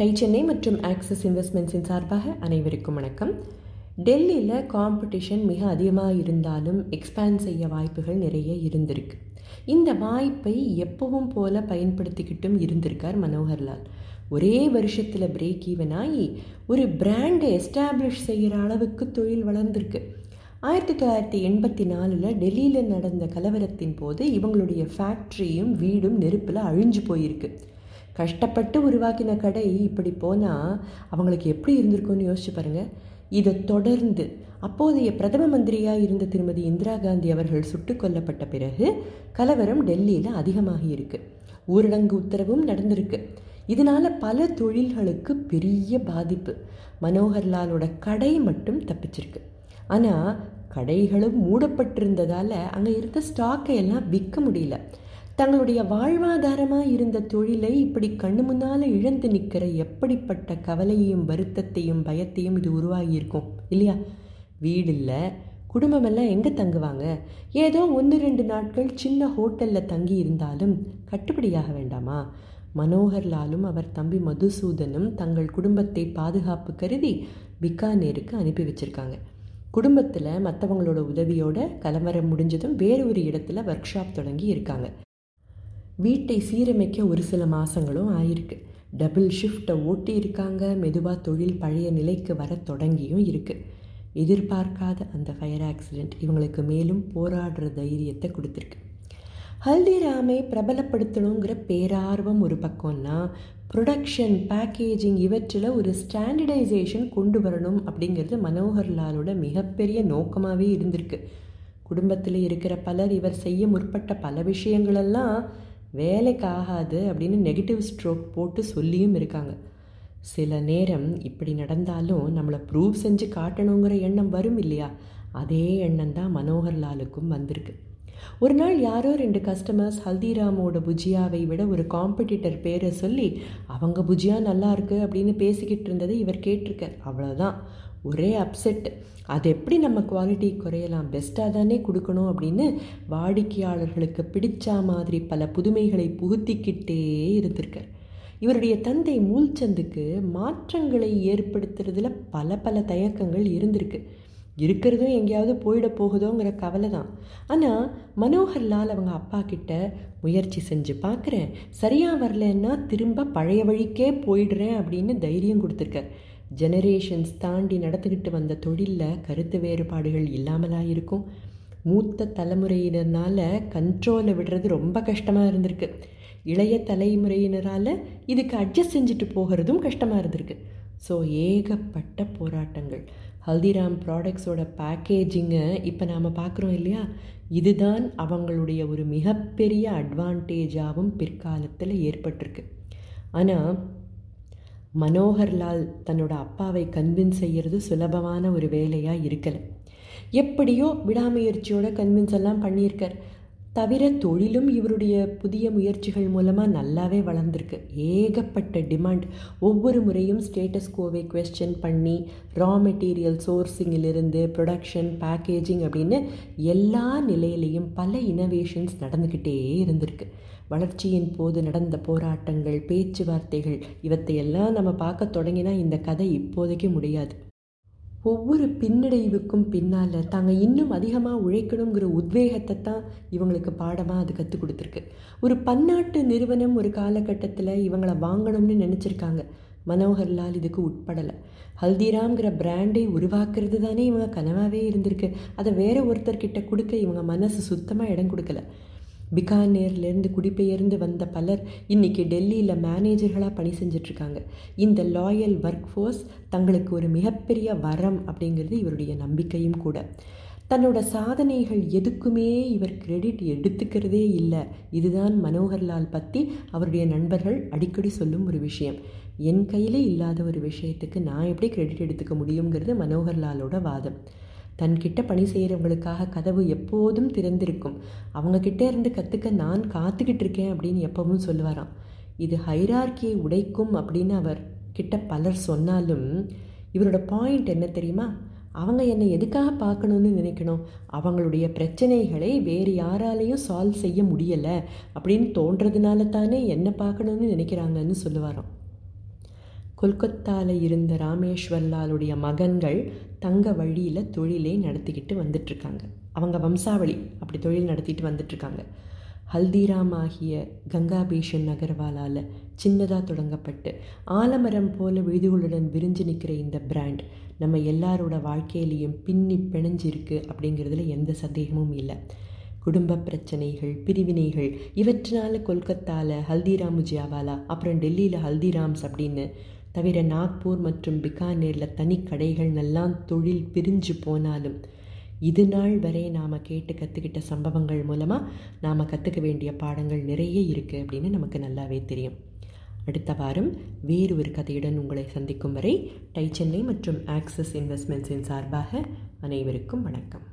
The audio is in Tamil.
டை சென்னை மற்றும் ஆக்சிஸ் இன்வெஸ்ட்மெண்ட்ஸின் சார்பாக அனைவருக்கும் வணக்கம். டெல்லியில் காம்படிஷன் மிக அதிகமாக இருந்தாலும் எக்ஸ்பேண்ட் செய்ய வாய்ப்புகள் நிறைய இருந்திருக்கு. இந்த வாய்ப்பை எப்பவும் போல பயன்படுத்திக்கிட்டும் இருந்திருக்கார் மனோகர்லால். ஒரே வருஷத்தில் பிரேக் ஈவன் ஆகி ஒரு பிராண்டை எஸ்டாப்ளிஷ் செய்கிற அளவுக்கு தொழில் வளர்ந்துருக்கு. ஆயிரத்தி தொள்ளாயிரத்தி எண்பத்தி நாலில் டெல்லியில் நடந்த கலவரத்தின் போது இவங்களுடைய ஃபேக்ட்ரியும் வீடும் நெருப்பில் அழிஞ்சு போயிருக்கு. கஷ்டப்பட்டு உருவாக்கின கடை இப்படி போனால் அவங்களுக்கு எப்படி இருந்திருக்கும்னு யோசிச்சு பாருங்கள் இதை தொடர்ந்து அப்போதைய பிரதம மந்திரியாக இருந்த திருமதி இந்திரா காந்தி அவர்கள் சுட்டு கொல்லப்பட்ட பிறகு கலவரம் டெல்லியில் அதிகமாகி இருக்கு. ஊரடங்கு உத்தரவும் நடந்திருக்கு. இதனால் பல தொழில்களுக்கு பெரிய பாதிப்பு. மனோகர்லாலோட கடை மட்டும் தப்பிச்சிருக்கு. ஆனால் கடைகளும் மூடப்பட்டிருந்ததால் அங்கே இருந்த ஸ்டாக்கை எல்லாம் விற்க முடியல. தங்களுடைய வாழ்வாதாரமாக இருந்த தொழிலை இப்படி கண்ணு முன்னால் இழந்து நிற்கிற எப்படிப்பட்ட கவலையையும் வருத்தத்தையும் பயத்தையும் இது உருவாகியிருக்கும் இல்லையா? வீடு இல்லை குடும்பமெல்லாம் எங்கே தங்குவாங்க? ஏதோ ஒன்று ரெண்டு நாட்கள் சின்ன ஹோட்டலில் தங்கி இருந்தாலும் கட்டுப்படியாக வேண்டாமா? மனோகர்லாலும் அவர் தம்பி மதுசூதனும் தங்கள் குடும்பத்தை பாதுகாப்பு கருதி பிக்கானேருக்கு அனுப்பி வச்சிருக்காங்க. குடும்பத்தில் மற்றவங்களோட உதவியோட கலவரம் முடிஞ்சதும் வேறு ஒரு இடத்துல ஒர்க் ஷாப் தொடங்கி இருக்காங்க. வீட்டை சீரமைக்க ஒரு சில மாதங்களும் ஆயிருக்கு. டபுள் ஷிஃப்ட்டை ஓட்டி இருக்காங்க மெதுவாக தொழில் பழைய நிலைக்கு வர தொடங்கியும் இருக்குது எதிர்பார்க்காத அந்த ஃபயர் ஆக்சிடெண்ட் இவங்களுக்கு மேலும் போராடுற தைரியத்தை கொடுத்துருக்கு. ஹல்திராமை பிரபலப்படுத்தணுங்கிற பேரார்வம் ஒரு பக்கம்னா ப்ரொடக்ஷன் பேக்கேஜிங் இவற்றில் ஒரு ஸ்டாண்டர்டைசேஷன் கொண்டு வரணும் அப்படிங்கிறது மனோகர்லாலோட மிகப்பெரிய நோக்கமாகவே இருந்திருக்கு. குடும்பத்தில் இருக்கிற பலர் இவர் செய்ய முற்பட்ட பல விஷயங்களெல்லாம் வேலைக்கு ஆகாது அப்படின்னு நெகட்டிவ் ஸ்ட்ரோக் போட்டு சொல்லியும் இருக்காங்க. சில நேரம் இப்படி நடந்தாலும் நம்மளை ப்ரூவ் செஞ்சு காட்டணுங்கிற எண்ணம் வரும் இல்லையா? அதே எண்ணம் தான் மனோகர்லாலுக்கும் வந்திருக்கு. ஒரு நாள் யாரோ ரெண்டு கஸ்டமர்ஸ் ஹல்திராமோட புஜியாவை விட ஒரு காம்படிட்டர் பேரை சொல்லி அவங்க புஜியா நல்லா இருக்கு அப்படின்னு பேசிக்கிட்டு இருந்ததை இவர் கேட்டிருக்கார். அவ்வளோதான் ஒரே அப்செட் அது எப்படி நம்ம குவாலிட்டி குறையலாம்? பெஸ்ட்டாக தானே கொடுக்கணும் அப்படின்னு வாடிக்கையாளர்களுக்கு பிடிச்ச மாதிரி பல புதுமைகளை புகுத்திக்கிட்டே இருந்திருக்கார். இவருடைய தந்தை மூல்சந்துக்கு மாற்றங்களை ஏற்படுத்துறதுல பல பல தயக்கங்கள் இருந்திருக்கு. இருக்கிறதும் எங்கேயாவது போயிட போகுதோங்கிற கவலை தான். ஆனால் மனோகர்லால் அவங்க அப்பா கிட்ட முயற்சி செஞ்சு பார்க்குறேன் சரியாக வரலன்னா திரும்ப பழைய வழிக்கே போயிடுறேன் அப்படின்னு தைரியம் கொடுத்துருக்கார். ஜெனரேஷன்ஸ் தாண்டி நடத்திக்கிட்டு வந்த தொழிலில் கருத்து வேறுபாடுகள் இல்லாமலாக இருக்கும் மூத்த தலைமுறையினர்னால் கண்ட்ரோலை விடுறது ரொம்ப கஷ்டமாக இருந்திருக்கு. இளைய தலைமுறையினரால் இதுக்கு அட்ஜஸ்ட் செஞ்சுட்டு போகிறதும் கஷ்டமாக இருந்திருக்கு. ஸோ ஏகப்பட்ட போராட்டங்கள். ஹல்திராம் ப்ராடக்ட்ஸோட பேக்கேஜிங்கை இப்போ நாம் பார்க்குறோம் இல்லையா? இதுதான் அவங்களுடைய ஒரு மிகப்பெரிய அட்வான்டேஜாகவும் பிற்காலத்தில் ஏற்பட்டிருக்கு. ஆனால் மனோகர்லால் தன்னோட அப்பாவை கன்வின்ஸ் செய்கிறது சுலபமான ஒரு வேலையாக இருக்கலை. எப்படியோ விடாமுயற்சியோட கன்வின்ஸ் எல்லாம் பண்ணியிருக்கார். தவிர தொழிலும் இவருடைய புதிய முயற்சிகள் மூலமாக நல்லாவே வளர்ந்துருக்கு. ஏகப்பட்ட டிமாண்ட் ஒவ்வொரு முறையும் ஸ்டேட்டஸ் கோவை கொஸ்டின் பண்ணி ரா மெட்டீரியல் சோர்சிங்கிலிருந்து ப்ரொடக்ஷன் பேக்கேஜிங் அப்படின்னு எல்லா நிலையிலையும் பல இனோவேஷன்ஸ் நடந்துக்கிட்டே இருந்திருக்கு. வளர்ச்சியின் போது நடந்த போராட்டங்கள் பேச்சுவார்த்தைகள் இவற்றையெல்லாம் நம்ம பார்க்க தொடங்கினா இந்த கதை இப்போதைக்கு முடியாது. ஒவ்வொரு பின்னடைவுக்கும் பின்னால் தாங்க இன்னும் அதிகமாக உழைக்கணுங்கிற உத்வேகத்தை தான் இவங்களுக்கு பாடமாக அது கற்றுக் கொடுத்துருக்கு. ஒரு பன்னாட்டு நிறுவனம் ஒரு காலகட்டத்தில் இவங்களை வாங்கணும்னு நினச்சிருக்காங்க. மனோகர்லால் இதுக்கு உட்படலை. ஹல்திராம்ங்கிற பிராண்டை உருவாக்குறது தானே இவங்க கனவாகவே இருந்திருக்கு. அதை வேற ஒருத்தர்கிட்ட கொடுக்க இவங்க மனசு சுத்தமாக இடம் கொடுக்கல. பிகானேர்லேருந்து குடிபெயர்ந்து வந்த பலர் இன்றைக்கி டெல்லியில் மேனேஜர்களாக பணி செஞ்சிட்ருக்காங்க. இந்த லாயல் ஒர்க் ஃபோர்ஸ் தங்களுக்கு ஒரு மிகப்பெரிய வரம் அப்படிங்கிறது இவருடைய நம்பிக்கையும் கூட. தன்னோட சாதனைகள் எதுக்குமே இவர் கிரெடிட் எடுத்துக்கிறதே இல்லை. இதுதான் மனோகர்லால் பற்றி அவருடைய நண்பர்கள் அடிக்கடி சொல்லும் ஒரு விஷயம். என் கையில் இல்லாத ஒரு விஷயத்துக்கு நான் எப்படி கிரெடிட் எடுத்துக்க முடியுங்கிறது மனோகர்லாலோட வாதம். தன்கிட்ட பணி செய்கிறவங்களுக்காக கதவு எப்போதும் திறந்திருக்கும். அவங்கக்கிட்ட இருந்து கற்றுக்க நான் காத்துக்கிட்டு இருக்கேன் அப்படின்னு எப்பவும் சொல்லுவாராம். இது ஹைரார்கியை உடைக்கும் அப்படின்னு அவர் கிட்ட பலர் சொன்னாலும் இவரோட பாயிண்ட் என்ன தெரியுமா? அவங்க என்னை எதுக்காக பார்க்கணுன்னு நினைக்கணும்? அவங்களுடைய பிரச்சனைகளை வேறு யாராலையும் சால்வ் செய்ய முடியலை அப்படின்னு தோன்றதுனால தானே என்னை பார்க்கணுன்னு நினைக்கிறாங்கன்னு சொல்லுவாராம். கொல்கத்தாவில் இருந்த ராமேஸ்வர்லாலுடைய மகன்கள் தங்க வழியில் தொழிலை நடத்திக்கிட்டு வந்துட்டுருக்காங்க அவங்க வம்சாவளி அப்படி தொழில் நடத்திட்டு வந்துட்டுருக்காங்க ஹல்திராம் ஆகிய கங்காபீஷன் நகர்வாலால் சின்னதாக தொடங்கப்பட்டு ஆலமரம் போல விழுதுகளுடன் விரிஞ்சு நிற்கிற இந்த பிராண்ட் நம்ம எல்லாரோட வாழ்க்கையிலையும் பின்னி பிணைஞ்சிருக்கு அப்படிங்கிறதுல எந்த சந்தேகமும் இல்லை. குடும்ப பிரச்சனைகள் பிரிவினைகள் இவற்றினால் கொல்கத்தாவில் ஹல்திராம் ஜியாவாலா அப்புறம் டெல்லியில் ஹல்திராம்ஸ் அப்படின்னு தவிர நாக்பூர் மற்றும் பிகானேரில் தனி கடைகள்னெல்லாம் தொழில் பிரிஞ்சு போனாலும் இது நாள் வரை நாம் கேட்டு கற்றுக்கிட்ட சம்பவங்கள் மூலமாக நாம் கற்றுக்க வேண்டிய பாடங்கள் நிறைய இருக்குது அப்படின்னு நமக்கு நல்லாவே தெரியும். அடுத்த வாரம் வேறு ஒரு கதையுடன் உங்களை சந்திக்கும் வரை டை சென்னை மற்றும் ஆக்சிஸ் இன்வெஸ்ட்மெண்ட்ஸின் சார்பாக அனைவருக்கும் வணக்கம்.